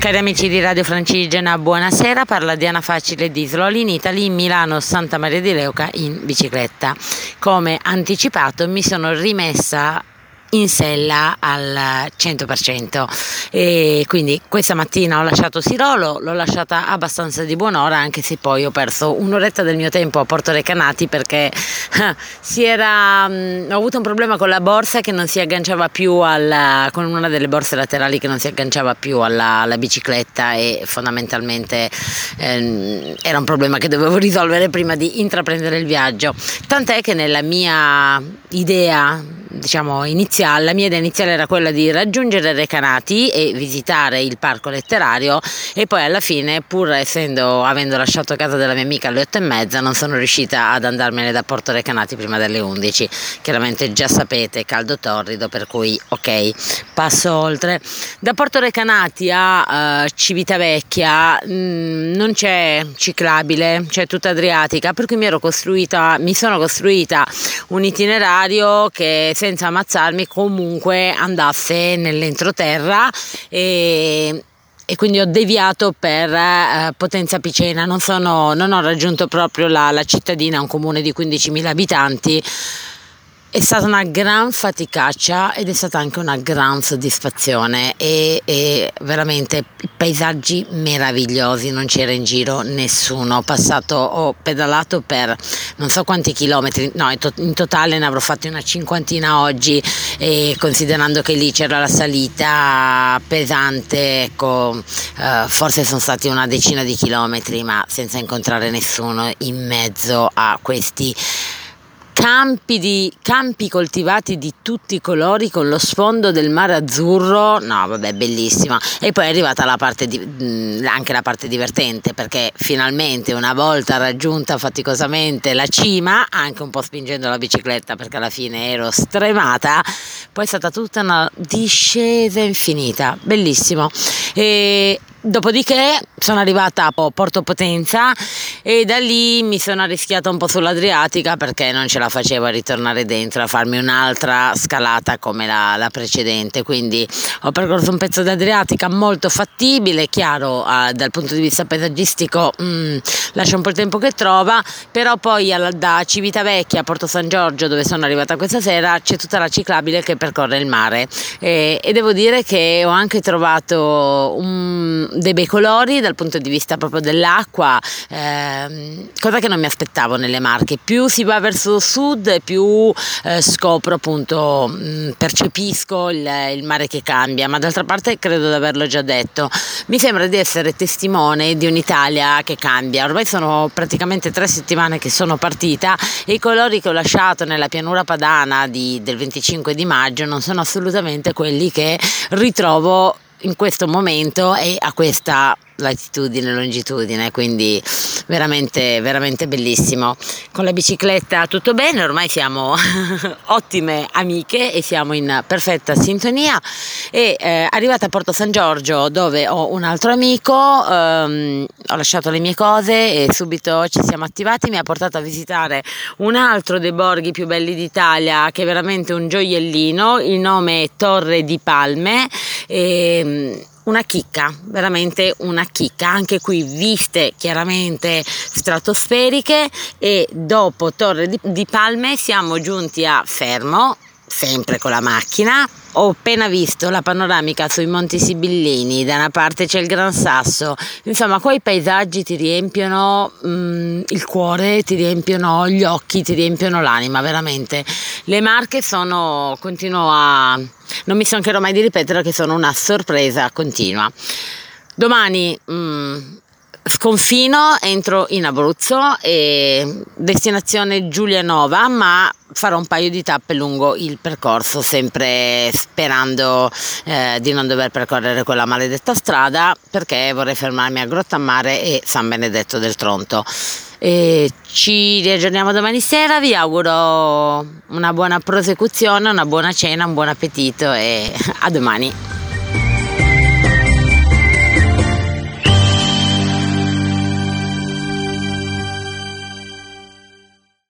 Cari amici di Radio Francigena, buonasera. Parla Diana Facile di Slow in Italy, Milano Santa Maria di Leuca in bicicletta. Come anticipato mi sono rimessa in sella al 100% e quindi questa mattina ho lasciato Sirolo, l'ho lasciata abbastanza di buon'ora anche se poi ho perso un'oretta del mio tempo a Porto Recanati perché si era, mh, ho avuto un problema con la borsa che non si agganciava più alla, con una delle borse laterali che non si agganciava più alla, alla bicicletta e fondamentalmente ehm, era un problema che dovevo risolvere prima di intraprendere il viaggio. Tant'è che nella mia idea diciamo, iniziale, la mia idea iniziale era quella di raggiungere Recanati e visitare il parco letterario e poi alla fine, pur essendo, avendo lasciato casa della mia amica alle otto e mezza, non sono riuscita ad andarmene da Porto Recanati prima delle undici. Chiaramente già sapete, caldo torrido, per cui ok, passo oltre. Da Porto Recanati a uh, Civitavecchia mh, mm, non c'è ciclabile, c'è tutta Adriatica, per cui mi, ero costruita, mi sono costruita un itinerario che senza ammazzarmi comunque andasse nell'entroterra e, e quindi ho deviato per eh, Potenza Picena, non, sono, non, ho raggiunto proprio la, la cittadina, un comune di 15.000 abitanti è stata una gran faticaccia ed è stata anche una gran soddisfazione e, e, veramente paesaggi meravigliosi, non c'era in giro nessuno. Ho passato, ho pedalato per non so quanti chilometri, no, in totale ne avrò fatti una cinquantina oggi e considerando che lì c'era la salita pesante, ecco, eh, forse sono stati una decina di chilometri, ma senza incontrare nessuno in mezzo a questi campi, di, campi coltivati di tutti i colori con lo sfondo del mare azzurro, no vabbè bellissima. E poi è arrivata la parte di, mm, anche la parte divertente perché finalmente una volta raggiunta faticosamente la cima, anche un po' spingendo la bicicletta perché alla fine ero stremata, poi è stata tutta una discesa infinita, bellissimo. E Dopodiché sono arrivata a Porto Potenza e da lì mi sono arrischiata un po' sull'Adriatica perché non ce la facevo a ritornare dentro a farmi un'altra scalata come la, la precedente. Quindi ho percorso un pezzo d'Adriatica molto fattibile, chiaro eh, dal punto di vista paesaggistico mm, lascia un po' il tempo che trova, però poi alla, da Civitavecchia a Porto San Giorgio dove sono arrivata questa sera c'è tutta la ciclabile che percorre il mare e, e devo dire che ho anche trovato un dei bei colori dal punto di vista proprio dell'acqua, ehm, cosa che non mi aspettavo nelle Marche. Più si va verso sud, più eh, scopro appunto, mh, percepisco il, il, mare che cambia, ma d'altra parte credo di averlo già detto. Mi sembra di essere testimone di un'Italia che cambia. Ormai sono praticamente tre settimane che sono partita e i colori che ho lasciato nella pianura padana di, del 25 di maggio non sono assolutamente quelli che ritrovo in questo momento e a questa latitudine e longitudine, quindi veramente, veramente bellissimo. Con la bicicletta tutto bene, ormai siamo ottime amiche e siamo in perfetta sintonia e eh, arrivata a Porto San Giorgio dove ho un altro amico, ehm, ho lasciato le mie cose e subito ci siamo attivati, mi ha portato a visitare un altro dei borghi più belli d'Italia che è veramente un gioiellino, il nome è Torre di Palme. E, ehm, una chicca, veramente una chicca, anche qui viste chiaramente stratosferiche e dopo Torre di, di Palme siamo giunti a Fermo, sempre con la macchina. Ho appena visto la panoramica sui Monti Sibillini, da una parte c'è il Gran Sasso, insomma quei paesaggi ti riempiono mm, il cuore, ti riempiono gli occhi, ti riempiono l'anima, veramente. Le Marche sono, continuo a, non mi stancherò mai di ripetere che sono una sorpresa continua. Domani mm, sconfino, entro in Abruzzo e destinazione Giulianova, ma farò un paio di tappe lungo il percorso, sempre sperando eh, di non dover percorrere quella maledetta strada perché vorrei fermarmi a Grottammare e San Benedetto del Tronto. E ci riaggiorniamo domani sera, vi auguro una buona prosecuzione, una buona cena, un buon appetito e a domani.